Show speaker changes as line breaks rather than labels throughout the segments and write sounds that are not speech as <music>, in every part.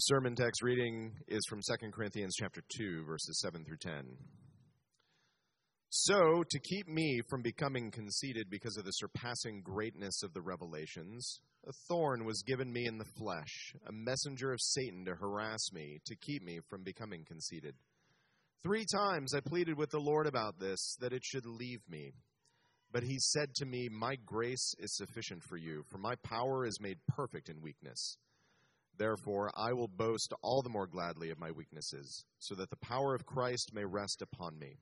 The sermon text reading is from 2 Corinthians chapter 2 verses 7 through 10. So, to keep me from becoming conceited because of the surpassing greatness of the revelations, a thorn was given me in the flesh, a messenger of Satan to harass me, to keep me from becoming conceited. Three times I pleaded with the Lord about this, that it should leave me. But he said to me, My grace is sufficient for you, for my power is made perfect in weakness. Therefore, I will boast all the more gladly of my weaknesses, so that the power of Christ may rest upon me.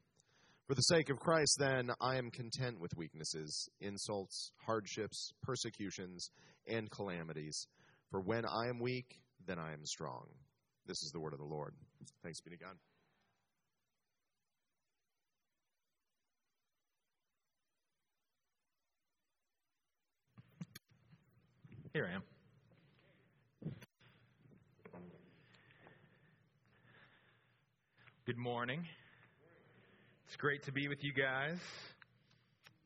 For the sake of Christ, then, I am content with weaknesses, insults, hardships, persecutions, and calamities. For when I am weak, then I am strong. This is the word of the Lord. Thanks be to God.
Here I am. Good morning. It's great to be with you guys.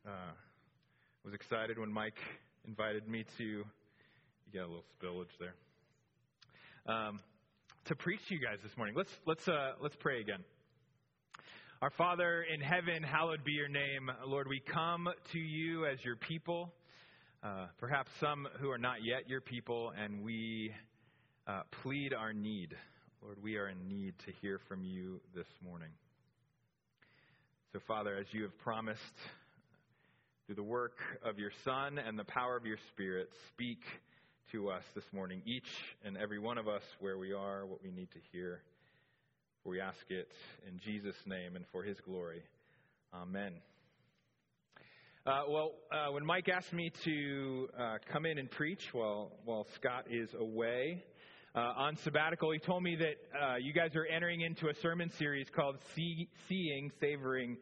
Uh, was excited when Mike invited me to. You got a little spillage there. Um, to preach to you guys this morning. Let's let's uh, let's pray again. Our Father in heaven, hallowed be your name. Lord, we come to you as your people. Uh, perhaps some who are not yet your people, and we uh, plead our need. Lord, we are in need to hear from you this morning. So, Father, as you have promised through the work of your Son and the power of your Spirit, speak to us this morning, each and every one of us, where we are, what we need to hear. For we ask it in Jesus' name and for his glory. Amen. Uh, well, uh, when Mike asked me to uh, come in and preach while, while Scott is away, uh, on sabbatical, he told me that uh, you guys are entering into a sermon series called See, Seeing, Savoring,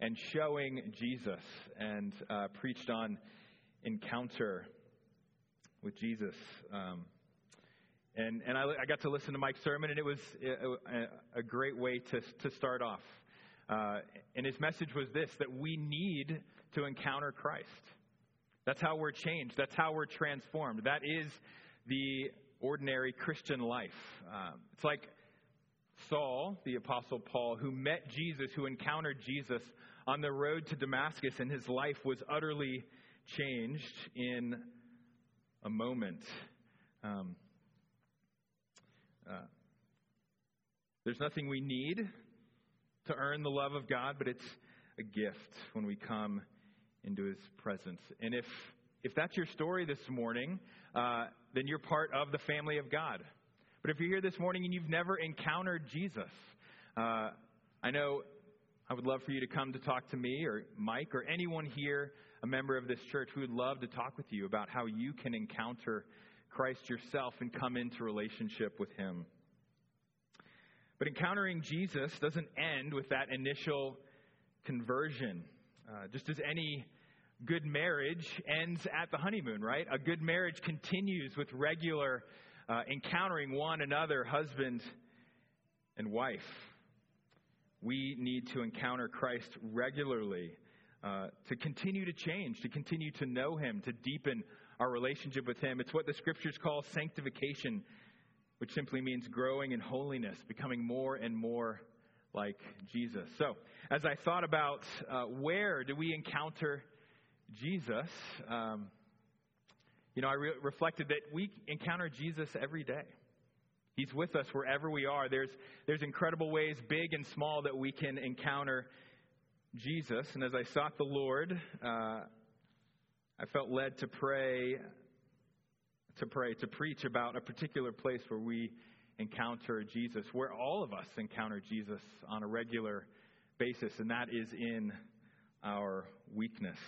and Showing Jesus, and uh, preached on encounter with Jesus. Um, and and I, I, got to listen to Mike's sermon, and it was a, a great way to, to start off. Uh, and his message was this that we need to encounter Christ. That's how we're changed, that's how we're transformed. That is the ordinary Christian life. Um, it's like Saul, the Apostle Paul, who met Jesus, who encountered Jesus on the road to Damascus, and his life was utterly changed in a moment. Um, uh, there's nothing we need to earn the love of God, but it's a gift when we come into His presence. And if if that's your story this morning, uh, then you're part of the family of God. But if you're here this morning and you've never encountered Jesus, uh, I know I would love for you to come to talk to me or Mike or anyone here, a member of this church. We would love to talk with you about how you can encounter Christ yourself and come into relationship with Him. But encountering Jesus doesn't end with that initial conversion. Uh, just as any good marriage ends at the honeymoon, right? A good marriage continues with regular uh, encountering one another, husband and wife. We need to encounter Christ regularly uh, to continue to change, to continue to know Him, to deepen our relationship with Him. It's what the scriptures call sanctification, which simply means growing in holiness, becoming more and more like Jesus. So, as I thought about uh, where do we encounter Jesus, um, you know, I re- reflected that we encounter Jesus every day. He's with us wherever we are. There's, there's incredible ways, big and small, that we can encounter Jesus. And as I sought the Lord, uh, I felt led to pray, to pray, to preach about a particular place where we encounter Jesus, where all of us encounter Jesus on a regular basis, and that is in our weakness.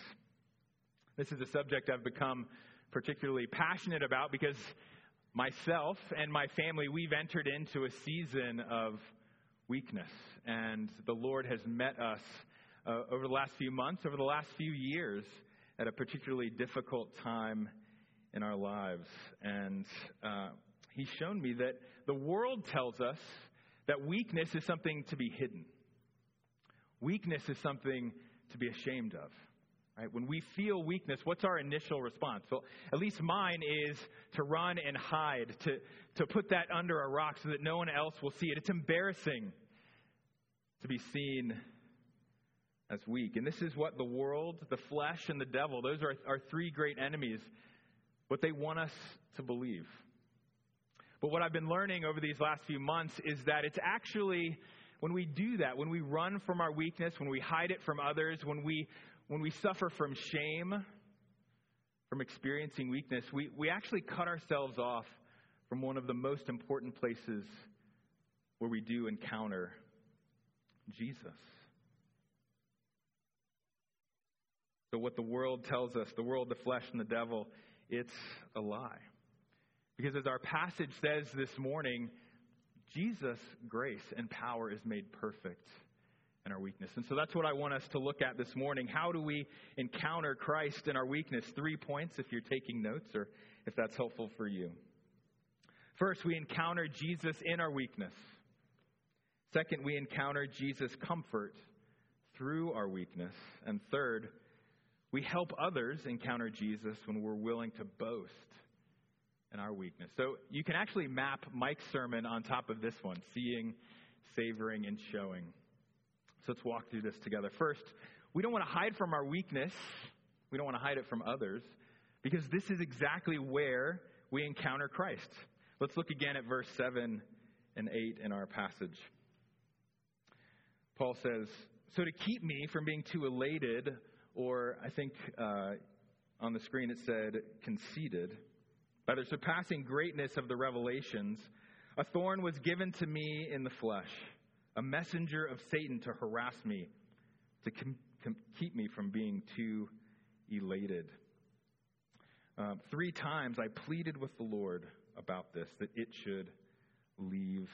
This is a subject I've become particularly passionate about because myself and my family, we've entered into a season of weakness. And the Lord has met us uh, over the last few months, over the last few years, at a particularly difficult time in our lives. And uh, He's shown me that the world tells us that weakness is something to be hidden, weakness is something to be ashamed of. Right? When we feel weakness, what's our initial response? Well, at least mine is to run and hide, to, to put that under a rock so that no one else will see it. It's embarrassing to be seen as weak. And this is what the world, the flesh, and the devil, those are our three great enemies, what they want us to believe. But what I've been learning over these last few months is that it's actually when we do that, when we run from our weakness, when we hide it from others, when we when we suffer from shame, from experiencing weakness, we, we actually cut ourselves off from one of the most important places where we do encounter Jesus. So, what the world tells us, the world, the flesh, and the devil, it's a lie. Because as our passage says this morning, Jesus' grace and power is made perfect in our weakness. And so that's what I want us to look at this morning. How do we encounter Christ in our weakness? Three points if you're taking notes or if that's helpful for you. First, we encounter Jesus in our weakness. Second, we encounter Jesus' comfort through our weakness. And third, we help others encounter Jesus when we're willing to boast in our weakness. So you can actually map Mike's sermon on top of this one seeing, savoring, and showing. So let's walk through this together. First, we don't want to hide from our weakness, we don't want to hide it from others, because this is exactly where we encounter Christ. Let's look again at verse 7 and 8 in our passage. Paul says, So to keep me from being too elated, or I think uh, on the screen it said conceited, by the surpassing greatness of the revelations, a thorn was given to me in the flesh, a messenger of Satan to harass me, to com- com- keep me from being too elated. Uh, three times I pleaded with the Lord about this, that it should leave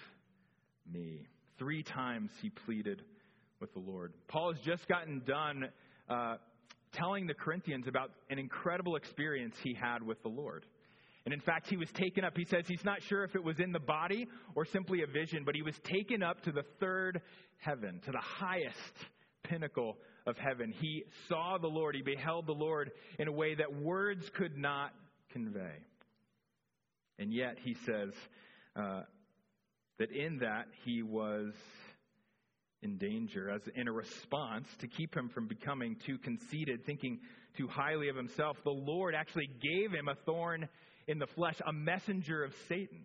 me. Three times he pleaded with the Lord. Paul has just gotten done uh, telling the Corinthians about an incredible experience he had with the Lord. And in fact, he was taken up. He says he's not sure if it was in the body or simply a vision, but he was taken up to the third heaven, to the highest pinnacle of heaven. He saw the Lord, he beheld the Lord in a way that words could not convey. And yet, he says uh, that in that he was in danger, as in a response to keep him from becoming too conceited, thinking too highly of himself. The Lord actually gave him a thorn in the flesh, a messenger of Satan.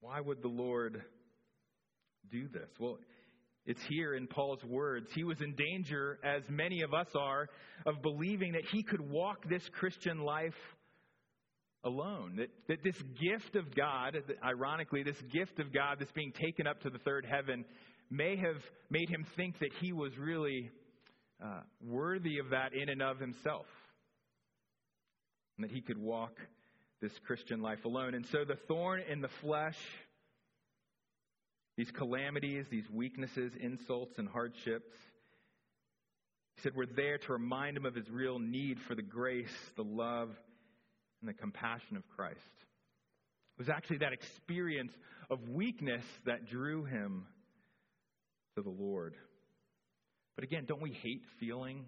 Why would the Lord do this? Well, it's here in Paul's words. He was in danger, as many of us are, of believing that he could walk this Christian life alone. That, that this gift of God, ironically, this gift of God that's being taken up to the third heaven, may have made him think that he was really uh, worthy of that in and of himself and that he could walk this Christian life alone. And so the thorn in the flesh, these calamities, these weaknesses, insults, and hardships, he said, were there to remind him of his real need for the grace, the love, and the compassion of Christ. It was actually that experience of weakness that drew him to the Lord. But again, don't we hate feeling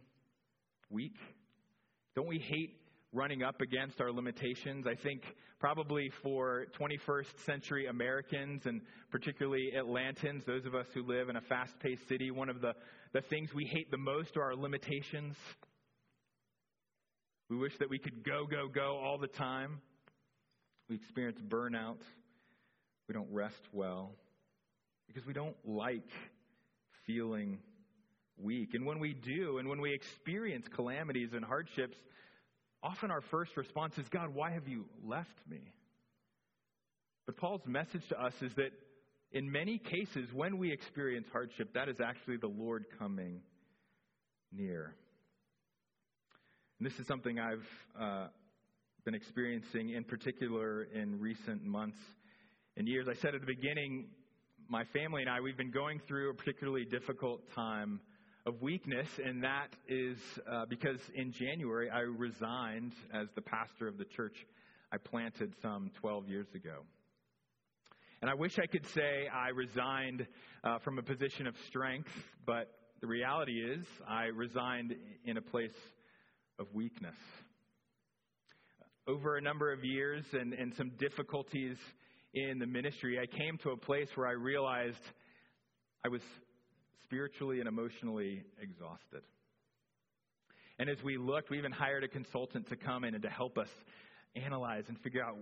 weak? Don't we hate running up against our limitations. I think probably for 21st century Americans and particularly Atlantans, those of us who live in a fast paced city, one of the, the things we hate the most are our limitations. We wish that we could go, go, go all the time. We experience burnout. We don't rest well because we don't like feeling weak. And when we do, and when we experience calamities and hardships, often our first response is, God, why have you left me? But Paul's message to us is that in many cases, when we experience hardship, that is actually the Lord coming near. And this is something I've uh, been experiencing in particular in recent months and years. I said at the beginning, my family and I, we've been going through a particularly difficult time of weakness, and that is uh, because in January I resigned as the pastor of the church I planted some 12 years ago. And I wish I could say I resigned uh, from a position of strength, but the reality is, I resigned in a place of weakness. Over a number of years and, and some difficulties in the ministry, I came to a place where I realized I was spiritually and emotionally exhausted. And as we looked, we even hired a consultant to come in and to help us analyze and figure out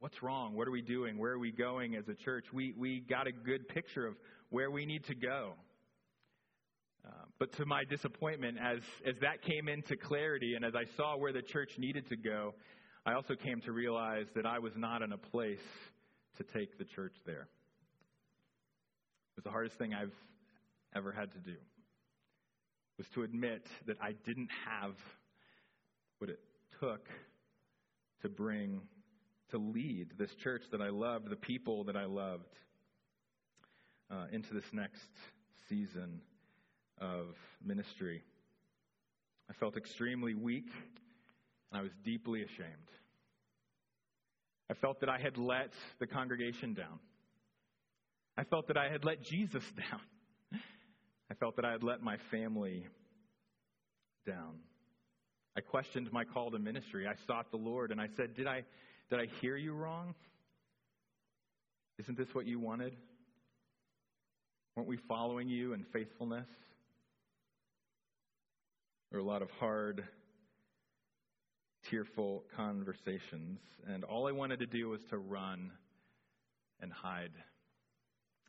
what's wrong, what are we doing, where are we going as a church. We, we got a good picture of where we need to go. Uh, but to my disappointment, as, as that came into clarity and as I saw where the church needed to go, I also came to realize that I was not in a place to take the church there. It was the hardest thing I've ever had to do. Was to admit that I didn't have what it took to bring, to lead this church that I loved, the people that I loved, uh, into this next season of ministry. I felt extremely weak, and I was deeply ashamed. I felt that I had let the congregation down. I felt that I had let Jesus <laughs> down. I felt that I had let my family down. I questioned my call to ministry. I sought the Lord and I said, Did I, did I hear you wrong? Isn't this what you wanted? Weren't we following you in faithfulness? There were a lot of hard, tearful conversations, and all I wanted to do was to run and hide.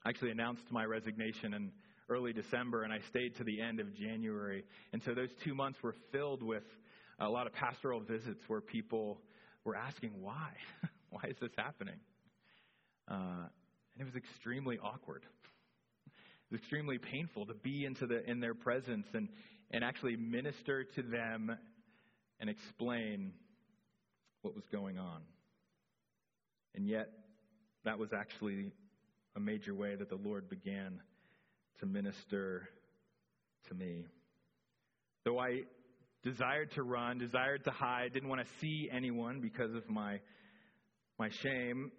I actually announced my resignation in early December, and I stayed to the end of January. And so those two months were filled with a lot of pastoral visits where people were asking, why? <laughs> why is this happening? Uh, and it was extremely awkward. It was extremely painful to be into the, in their presence and, and actually minister to them and explain what was going on. And yet, that was actually a major way that the Lord began to minister to me. Though I desired to run, desired to hide, didn't want to see anyone because of my, my shame,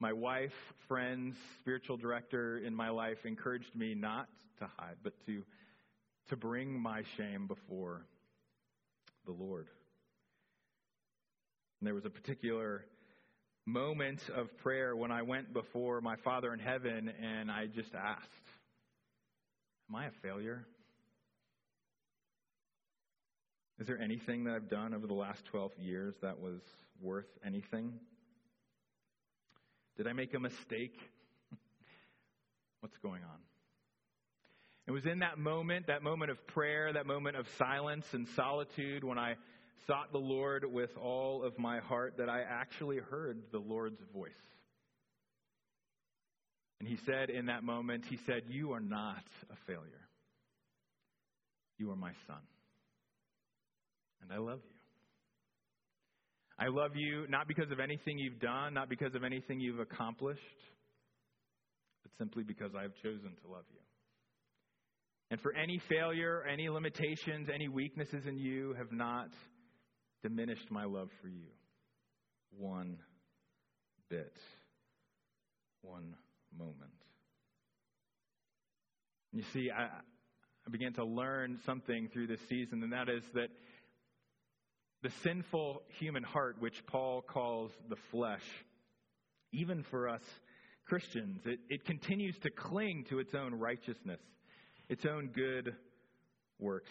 my wife, friends, spiritual director in my life encouraged me not to hide, but to, to bring my shame before the Lord. And there was a particular moment of prayer when I went before my Father in heaven and I just asked, Am I a failure? Is there anything that I've done over the last 12 years that was worth anything? Did I make a mistake? <laughs> What's going on? It was in that moment, that moment of prayer, that moment of silence and solitude, when I sought the Lord with all of my heart, that I actually heard the Lord's voice. And he said in that moment, He said, You are not a failure. You are my son. And I love you. I love you not because of anything you've done, not because of anything you've accomplished, but simply because I have chosen to love you. And for any failure, any limitations, any weaknesses in you have not diminished my love for you one bit, one moment. You see, I, I began to learn something through this season, and that is that the sinful human heart, which Paul calls the flesh, even for us Christians, it, it continues to cling to its own righteousness, its own good works.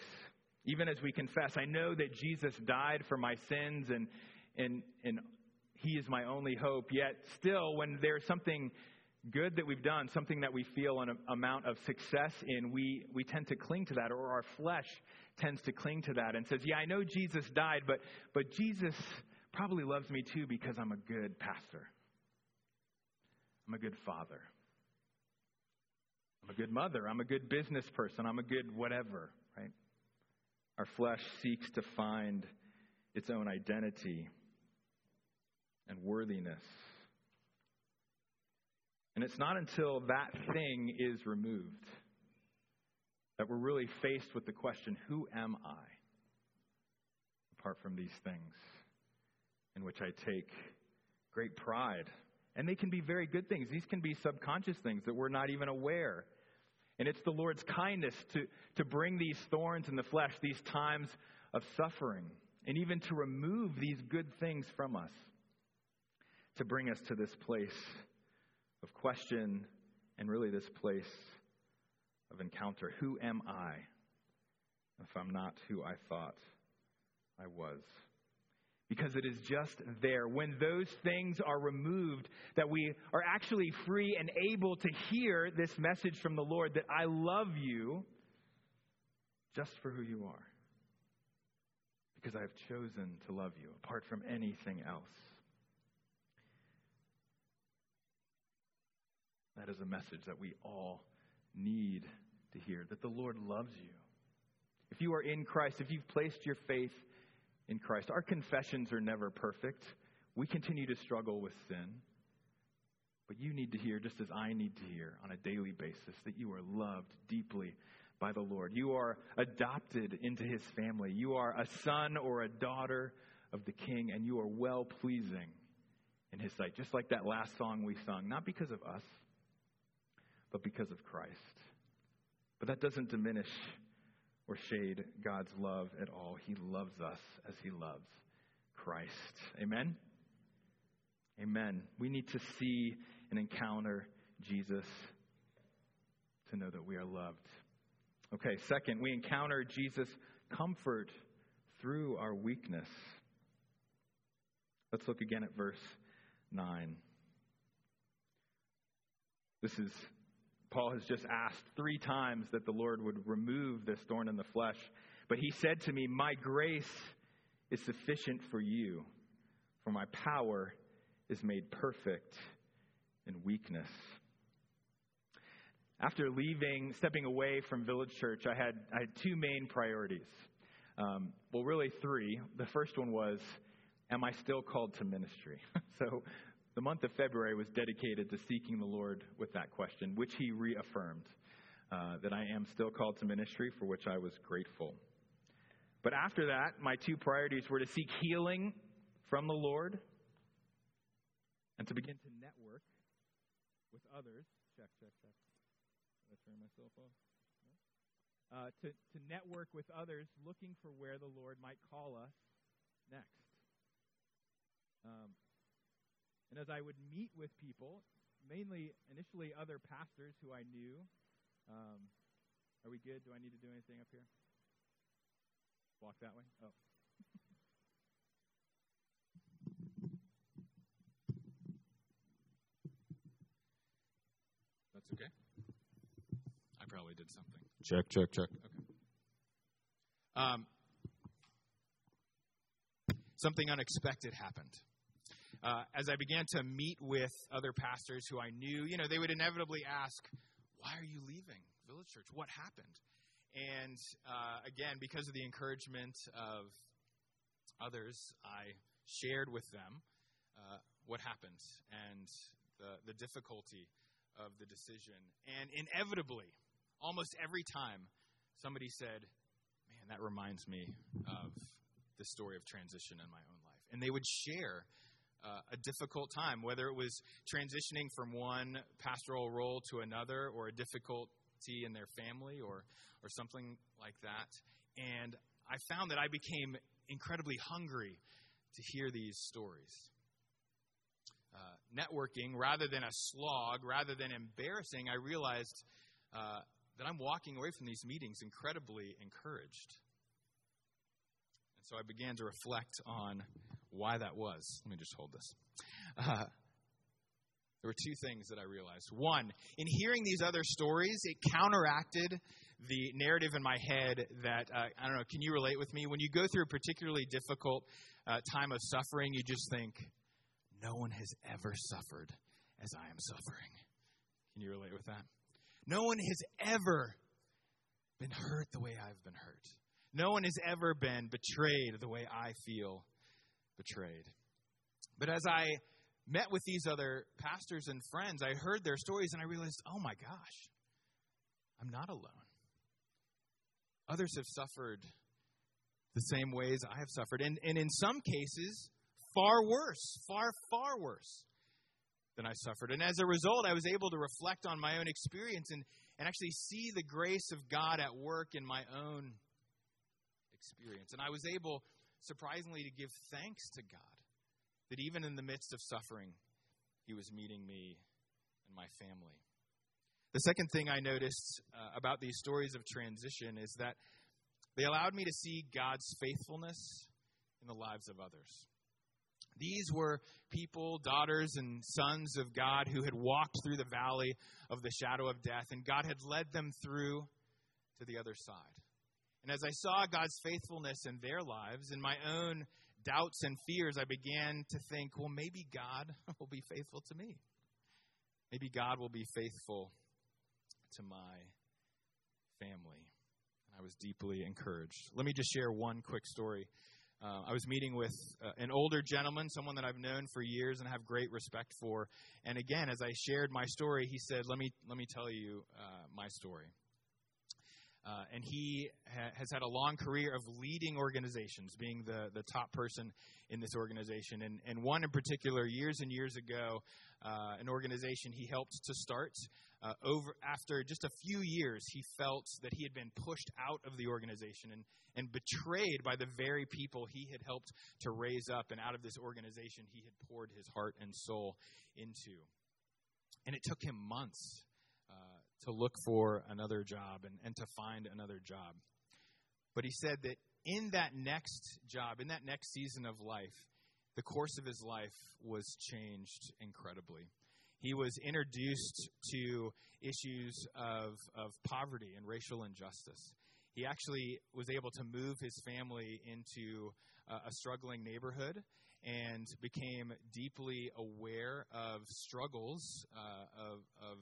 Even as we confess, I know that Jesus died for my sins and, and, and he is my only hope. Yet, still, when there's something good that we've done, something that we feel an amount of success in, we, we tend to cling to that, or our flesh tends to cling to that and says, Yeah, I know Jesus died, but, but Jesus probably loves me too because I'm a good pastor. I'm a good father. I'm a good mother. I'm a good business person. I'm a good whatever, right? Our flesh seeks to find its own identity and worthiness. And it's not until that thing is removed that we're really faced with the question who am I? Apart from these things in which I take great pride. And they can be very good things. These can be subconscious things that we're not even aware. And it's the Lord's kindness to, to bring these thorns in the flesh, these times of suffering, and even to remove these good things from us, to bring us to this place of question and really this place of encounter. Who am I if I'm not who I thought I was? Because it is just there, when those things are removed, that we are actually free and able to hear this message from the Lord that I love you just for who you are. Because I have chosen to love you apart from anything else. That is a message that we all need to hear that the Lord loves you. If you are in Christ, if you've placed your faith in Christ, our confessions are never perfect. We continue to struggle with sin. But you need to hear, just as I need to hear on a daily basis, that you are loved deeply by the Lord. You are adopted into his family. You are a son or a daughter of the king, and you are well pleasing in his sight. Just like that last song we sung, not because of us, but because of Christ. But that doesn't diminish or shade God's love at all. He loves us as he loves Christ. Amen? Amen. We need to see and encounter Jesus to know that we are loved. Okay, second, we encounter Jesus' comfort through our weakness. Let's look again at verse 9. This is Paul has just asked three times that the Lord would remove this thorn in the flesh. But he said to me, My grace is sufficient for you, for my power is made perfect in weakness. After leaving, stepping away from Village Church, I had, I had two main priorities. Um, well, really three. The first one was, Am I still called to ministry? <laughs> so the month of February was dedicated to seeking the Lord with that question, which he reaffirmed uh, that I am still called to ministry, for which I was grateful. But after that, my two priorities were to seek healing from the Lord and to begin to network with others. Check, check, check. Did I turn myself off? Uh, to, to network with others looking for where the Lord might call us next. Um, and as I would meet with people, mainly initially other pastors who I knew, um, are we good? Do I need to do anything up here? Walk that way? Oh. <laughs>
That's okay. I probably did something. Check, check, check. Okay. Um, something unexpected happened uh, as I began to meet with other pastors who I knew, you know, they would inevitably ask, Why are you leaving Village Church? What happened? And uh, again, because of the encouragement of others, I shared with them uh, what happened and the, the difficulty of the decision. And inevitably, almost every time, somebody said, Man, that reminds me of the story of transition in my own life. And they would share uh, a difficult time, whether it was transitioning from one pastoral role to another, or a difficulty in their family, or or something like that. And I found that I became incredibly hungry to hear these stories. Uh, networking, rather than a slog, rather than embarrassing, I realized uh, that I'm walking away from these meetings incredibly encouraged. And so I began to reflect on why that was. Let me just hold this. Uh, there were two things that I realized. One, in hearing these other stories, it counteracted the narrative in my head that, uh, I don't know, can you relate with me? When you go through a particularly difficult uh, time of suffering, you just think, no one has ever suffered as I am suffering. Can you relate with that? No one has ever been hurt the way I've been hurt. No one has ever been betrayed the way I feel betrayed. But as I met with these other pastors and friends, I heard their stories and I realized, oh my gosh, I'm not alone. Others have suffered the same ways I have suffered, and, and in some cases, far worse, far, far worse than I suffered. And as a result, I was able to reflect on my own experience and,
and actually see the grace of God at work in my own experience. And I was able, surprisingly, to give thanks to God that even in the midst of suffering, He was meeting me and my family. The second thing I noticed uh, about these stories of transition is that they allowed me to see God's faithfulness in the lives of others. These were people, daughters, and sons of God who had walked through the valley of the shadow of death, and God had led them through to the other side. And as I saw God's faithfulness in their lives, in my own doubts and fears, I began to think, well, maybe God <laughs> will be faithful to me. Maybe God will be faithful to my family. And I was deeply encouraged. Let me just share one quick story. Uh, I was meeting with uh, an older gentleman, someone that I've known for years and have great respect for. And again, as I shared my story, he said, "Let me let me tell you uh, my story." Uh, and he ha- has had a long career of leading organizations, being the, the top person in this organization. And, and one in particular, years and years ago, uh, an organization he helped to start. Uh, over after just a few years, he felt that he had been pushed out of the organization and, and betrayed by the very people he had helped to raise up. And out of this organization, he had poured his heart and soul into. And it took him months to look for another job and, and to find another job. But he said that in that next job, in that next season of life, the course of his life was changed incredibly. He was introduced to issues of, of poverty and racial injustice. He actually was able to move his family into a struggling neighborhood and became deeply aware of struggles uh, of, of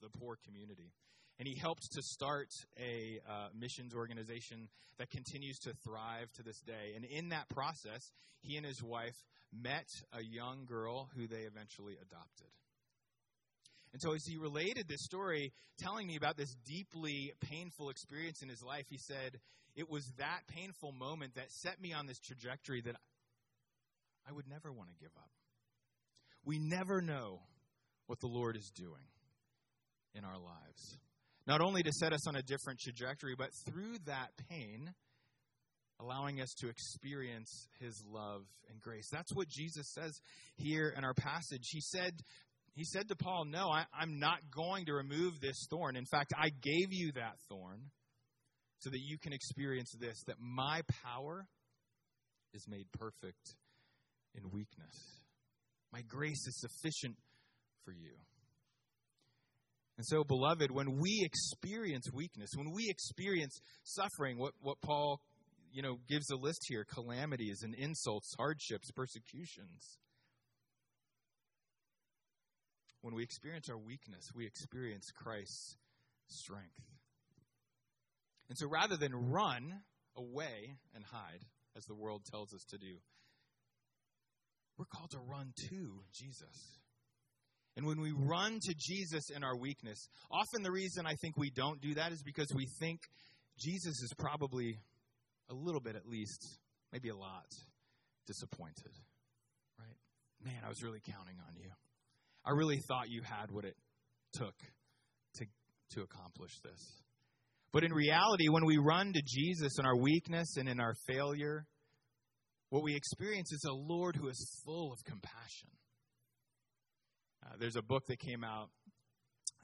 the poor community. And he helped to start a uh, missions organization that continues to thrive to this day. And in that process, he and his wife met a young girl who they eventually adopted. And so, as he related this story, telling me about this deeply painful experience in his life, he said, It was that painful moment that set me on this trajectory that I would never want to give up. We never know what the Lord is doing in our lives. Not only to set us on a different trajectory, but through that pain, allowing us to experience his love and grace. That's what Jesus says here in our passage. He said, he said to Paul, No, I, I'm not going to remove this thorn. In fact, I gave you that thorn so that you can experience this, that my power is made perfect in weakness. My grace is sufficient for you. And so, beloved, when we experience weakness, when we experience suffering, what, what Paul you know gives a list here calamities and insults, hardships, persecutions. When we experience our weakness, we experience Christ's strength. And so rather than run away and hide, as the world tells us to do, we're called to run to Jesus. And when we run to Jesus in our weakness, often the reason I think we don't do that is because we think Jesus is probably a little bit at least, maybe a lot, disappointed. Right? Man, I was really counting on you. I really thought you had what it took to, to accomplish this. But in reality, when we run to Jesus in our weakness and in our failure, what we experience is a Lord who is full of compassion uh, there's a book that came out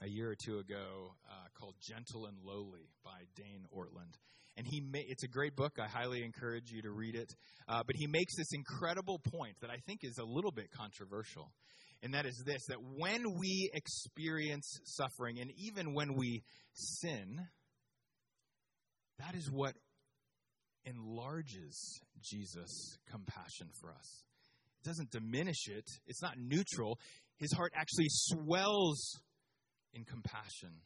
a year or two ago uh, called Gentle and Lowly by Dane Ortlund. And he ma- it's a great book. I highly encourage you to read it. Uh, but he makes this incredible point that I think is a little bit controversial. And that is this that when we experience suffering, and even when we sin, that is what enlarges Jesus' compassion for us. It doesn't diminish it, it's not neutral his heart actually swells in compassion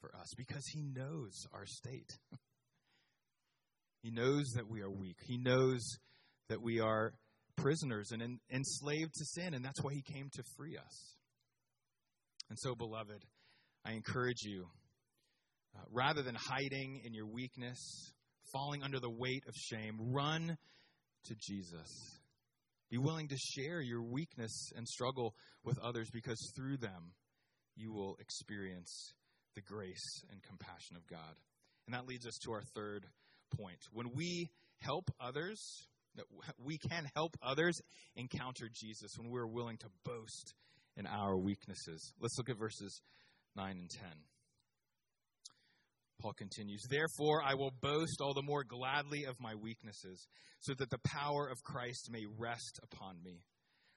for us because he knows our state. <laughs> he knows that we are weak. He knows that we are prisoners and enslaved to sin, and that's why he came to free us. And so, beloved, I encourage you, uh, rather than hiding in your weakness, falling under the weight of shame, run to Jesus. Be willing to share your weakness and struggle with others because through them you will experience the grace and compassion of God. And that leads us to our third point. When we help others, that we can help others encounter Jesus when we're willing to boast in our weaknesses. Let's look at verses 9 and 10. Paul continues, Therefore, I will boast all the more gladly of my weaknesses, so that the power of Christ may rest upon me.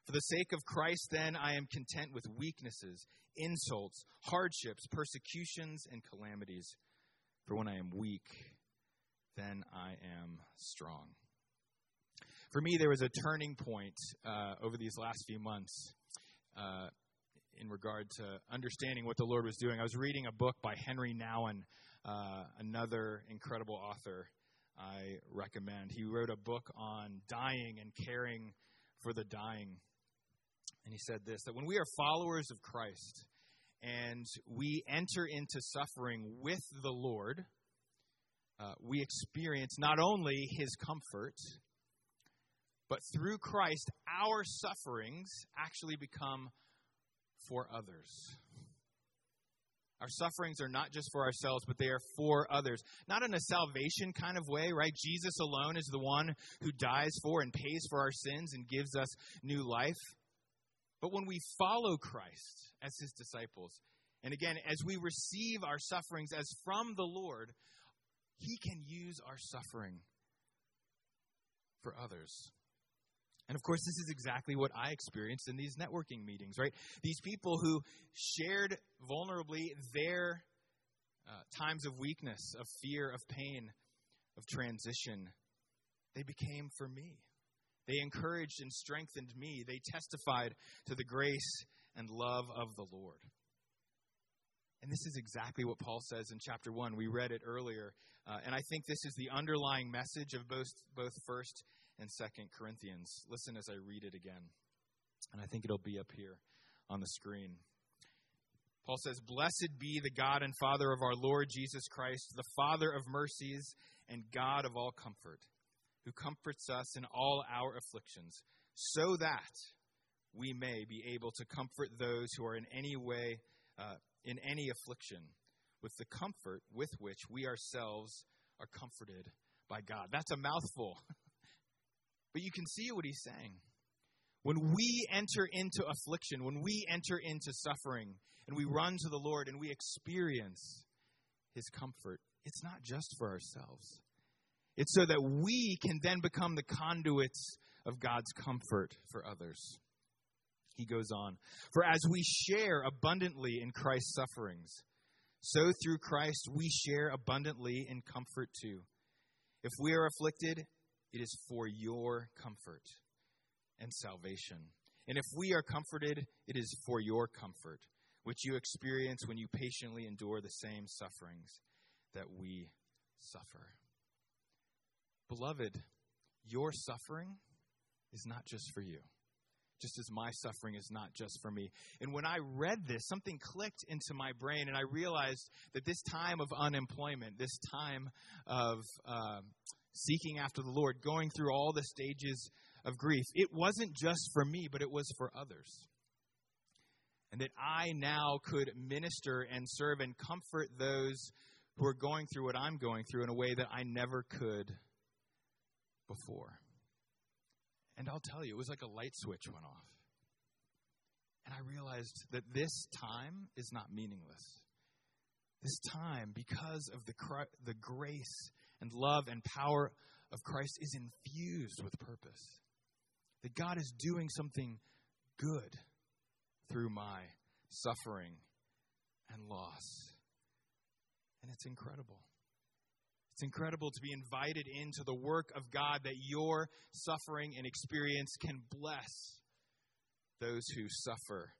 For the sake of Christ, then, I am content with weaknesses, insults, hardships, persecutions, and calamities. For when I am weak, then I am strong. For me, there was a turning point uh, over these last few months uh, in regard to understanding what the Lord was doing. I was reading a book by Henri Nouwen, uh, another incredible author I recommend. He wrote a book on dying and caring for the dying. And he said this that when we are followers of Christ and we enter into suffering with the Lord, uh, we experience not only his comfort, but through Christ, our sufferings actually become for others. Our sufferings are not just for ourselves, but they are for others. Not in a salvation kind of way, right? Jesus alone is the one who dies for and pays for our sins and gives us new life. But when we follow Christ as his disciples, and again, as we receive our sufferings as from the Lord, he can use our suffering for others. And of course, this is exactly what I experienced in these networking meetings, right? These people who shared vulnerably their uh, times of weakness, of fear, of pain, of transition, they became for me. They encouraged and strengthened me. They testified to the grace and love of the Lord. And this is exactly what Paul says in chapter 1. We read it earlier. Uh, and I think this is the underlying message of both, both 1st and 2nd Corinthians. Listen as I read it again. And I think it'll be up here on the screen. Paul says, Blessed be the God and Father of our Lord Jesus Christ, the Father of mercies and God of all comfort, who comforts us in all our afflictions, so that we may be able to comfort those who are in any way, uh, in any affliction, with the comfort with which we ourselves are comforted by God. That's a mouthful. <laughs> But you can see what he's saying. When we enter into affliction, when we enter into suffering, and we run to the Lord and we experience his comfort, it's not just for ourselves. It's so that we can then become the conduits of God's comfort for others. He goes on, For as we share abundantly in Christ's sufferings, so through Christ we share abundantly in comfort too. If we are afflicted, it is for your comfort and salvation. And if we are comforted, it is for your comfort, which you experience when you patiently endure the same sufferings that we suffer. Beloved, your suffering is not just for you, just as my suffering is not just for me. And when I read this, something clicked into my brain, and I realized that this time of unemployment, this time of. Uh, seeking after the Lord, going through all the stages of grief. It wasn't just for me, but it was for others. And that I now could minister and serve and comfort those who are going through what I'm going through in a way that I never could before. And I'll tell you, it was like a light switch went off. And I realized that this time is not meaningless. This time, because of the, the grace and love and power of Christ is infused with purpose. That God is doing something good through my suffering and loss. And it's incredible. It's incredible to be invited into the work of God that your suffering and experience can bless those who suffer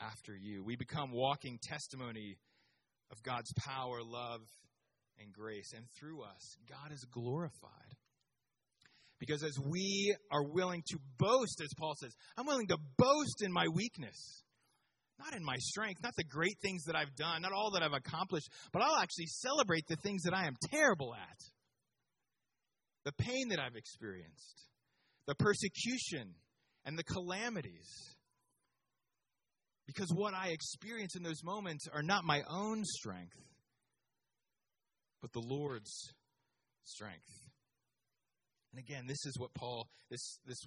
after you. We become walking testimony of God's power, love, and grace. And through us, God is glorified. Because as we are willing to boast, as Paul says, I'm willing to boast in my weakness. Not in my strength, not the great things that I've done, not all that I've accomplished, but I'll actually celebrate the things that I am terrible at. The pain that I've experienced, the persecution, and the calamities. Because what I experience in those moments are not my own strength, but the Lord's strength. And again, this is what Paul, this, this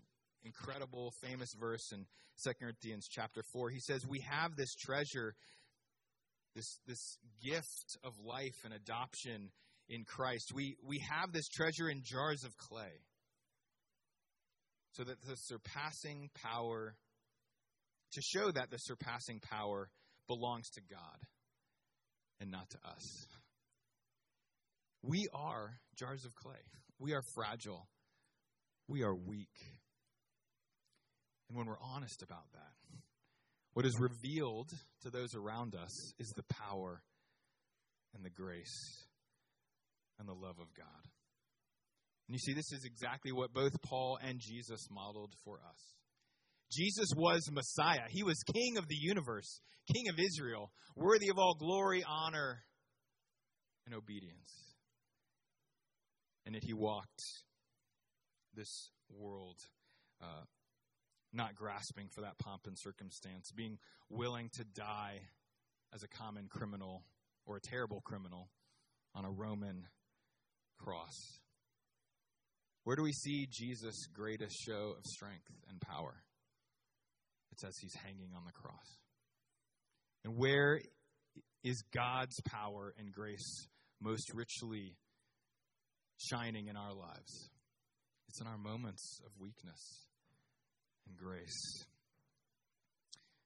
incredible, famous verse in 2 Corinthians chapter 4, he says, We have this treasure, this, this gift of life and adoption in Christ. We, we have this treasure in jars of clay so that the surpassing power, to show that the surpassing power belongs to God and not to us. We are jars of clay. We are fragile. We are weak. And when we're honest about that, what is revealed to those around us is the power and the grace and the love of God. And you see, this is exactly what both Paul and Jesus modeled for us. Jesus was Messiah. He was King of the universe, King of Israel, worthy of all glory, honor, and obedience. And yet he walked this world uh, not grasping for that pomp and circumstance, being willing to die as a common criminal or a terrible criminal on a Roman cross. Where do we see Jesus' greatest show of strength and power? It says he's hanging on the cross. And where is God's power and grace most richly shining in our lives? It's in our moments of weakness and grace.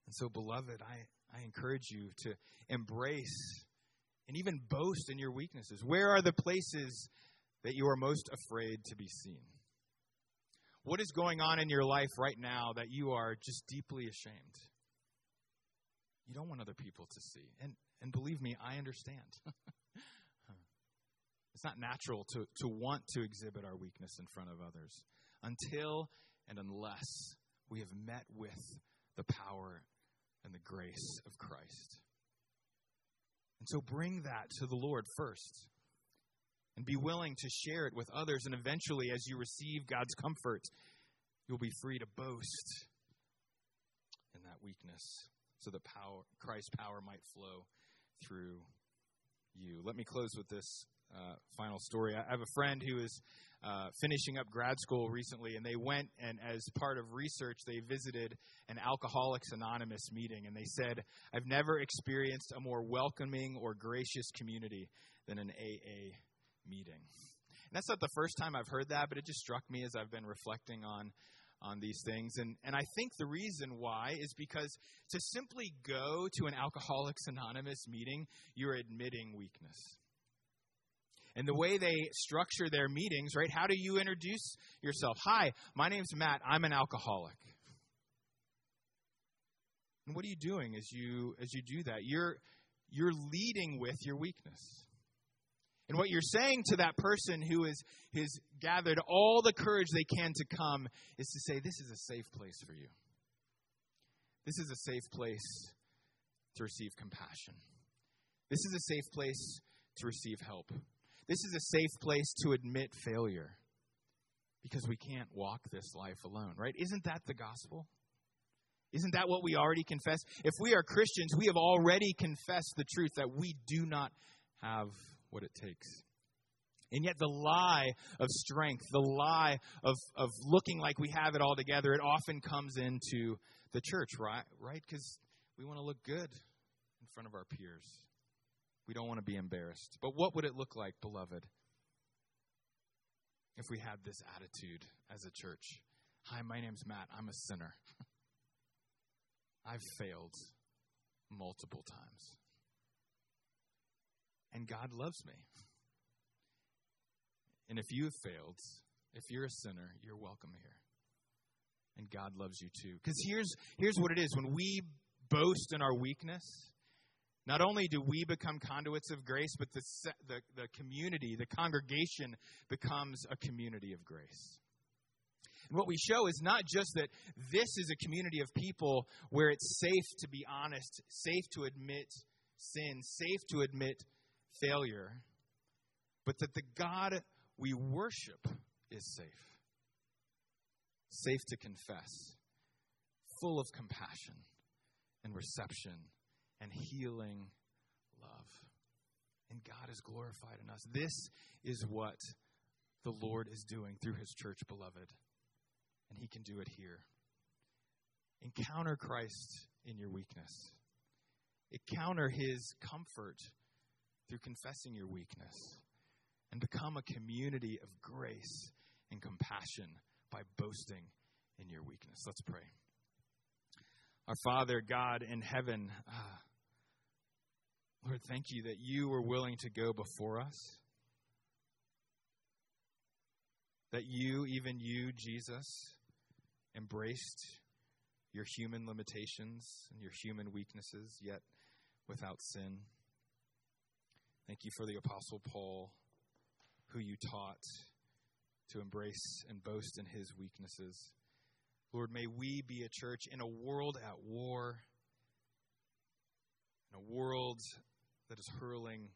And so, beloved, I, I encourage you to embrace and even boast in your weaknesses. Where are the places that you are most afraid to be seen? What is going on in your life right now that you are just deeply ashamed? You don't want other people to see. And, and believe me, I understand. <laughs> it's not natural to, to want to exhibit our weakness in front of others until and unless we have met with the power and the grace of Christ. And so bring that to the Lord first and be willing to share it with others. And eventually, as you receive God's comfort, you'll be free to boast in that weakness so that power, Christ's power might flow through you. Let me close with this uh, final story. I have a friend who is uh, finishing up grad school recently, and they went and, as part of research, they visited an Alcoholics Anonymous meeting, and they said, "I've never experienced a more welcoming or gracious community than an AA meeting." And that's not the first time I've heard that, but it just struck me as I've been reflecting on on these things. And, and I think the reason why is because to simply go to an Alcoholics Anonymous meeting, you're admitting weakness. And the way they structure their meetings, right? How do you introduce yourself? Hi, my name's Matt. I'm an alcoholic. And what are you doing as you as you do that? You're you're leading with your weakness. And what you're saying to that person who is has gathered all the courage they can to come is to say, This is a safe place for you. This is a safe place to receive compassion. This is a safe place to receive help. This is a safe place to admit failure because we can't walk this life alone, right? Isn't that the gospel? Isn't that what we already confess? If we are Christians, we have already confessed the truth that we do not have what it takes. And yet, the lie of strength, the lie of, of looking like we have it all together, it often comes into the church, right? Right? Because we want to look good in front of our peers. We don't want to be embarrassed. But what would it look like, beloved, if we had this attitude as a church? Hi, my name's Matt. I'm a sinner. <laughs> I've failed multiple times. And God loves me. And if you have failed, if you're a sinner, you're welcome here. And God loves you too. Because here's, here's what it is when we boast in our weakness, not only do we become conduits of grace, but the, the, the community, the congregation becomes a community of grace. And what we show is not just that this is a community of people where it's safe to be honest, safe to admit sin, safe to admit failure, but that the God we worship is safe. Safe to confess, full of compassion and reception and healing love. And God is glorified in us. This is what the Lord is doing through his church, beloved. And he can do it here. Encounter Christ in your weakness. Encounter his comfort through confessing your weakness. And become a community of grace and compassion by boasting in your weakness. Let's pray. Our Father, God in heaven, uh, Lord, thank you that you were willing to go before us. That you, even you, Jesus, embraced your human limitations and your human weaknesses, yet without sin. Thank you for the Apostle Paul, who you taught to embrace and boast in his weaknesses. Lord, may we be a church in a world at war, in a world that is hurling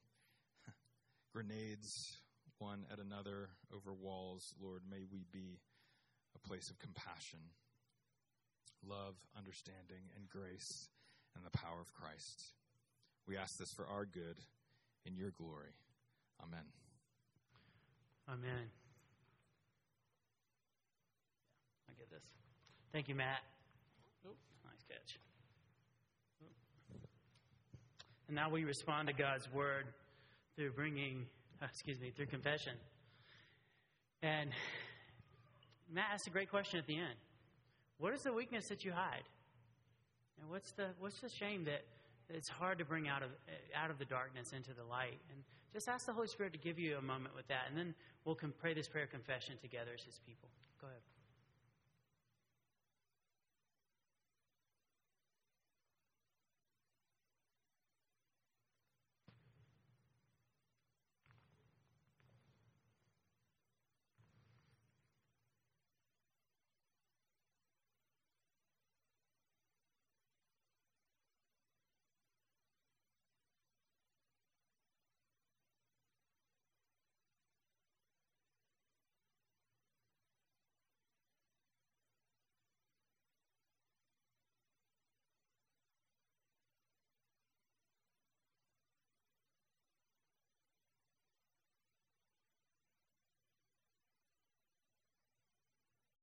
<laughs> grenades one at another over walls. Lord, may we be a place of compassion, love, understanding, and grace, and the power of Christ. We ask this for our good in your glory. Amen.
Amen. I get this. Thank you, Matt. Oh, nice catch. And now we respond to God's word through bringing, uh, excuse me, through confession. And Matt asked a great question at the end. What is the weakness that you hide? And what's the what's the shame that it's hard to bring out of out of the darkness into the light? And just ask the Holy Spirit to give you a moment with that, and then we'll pray this prayer confession together as His people.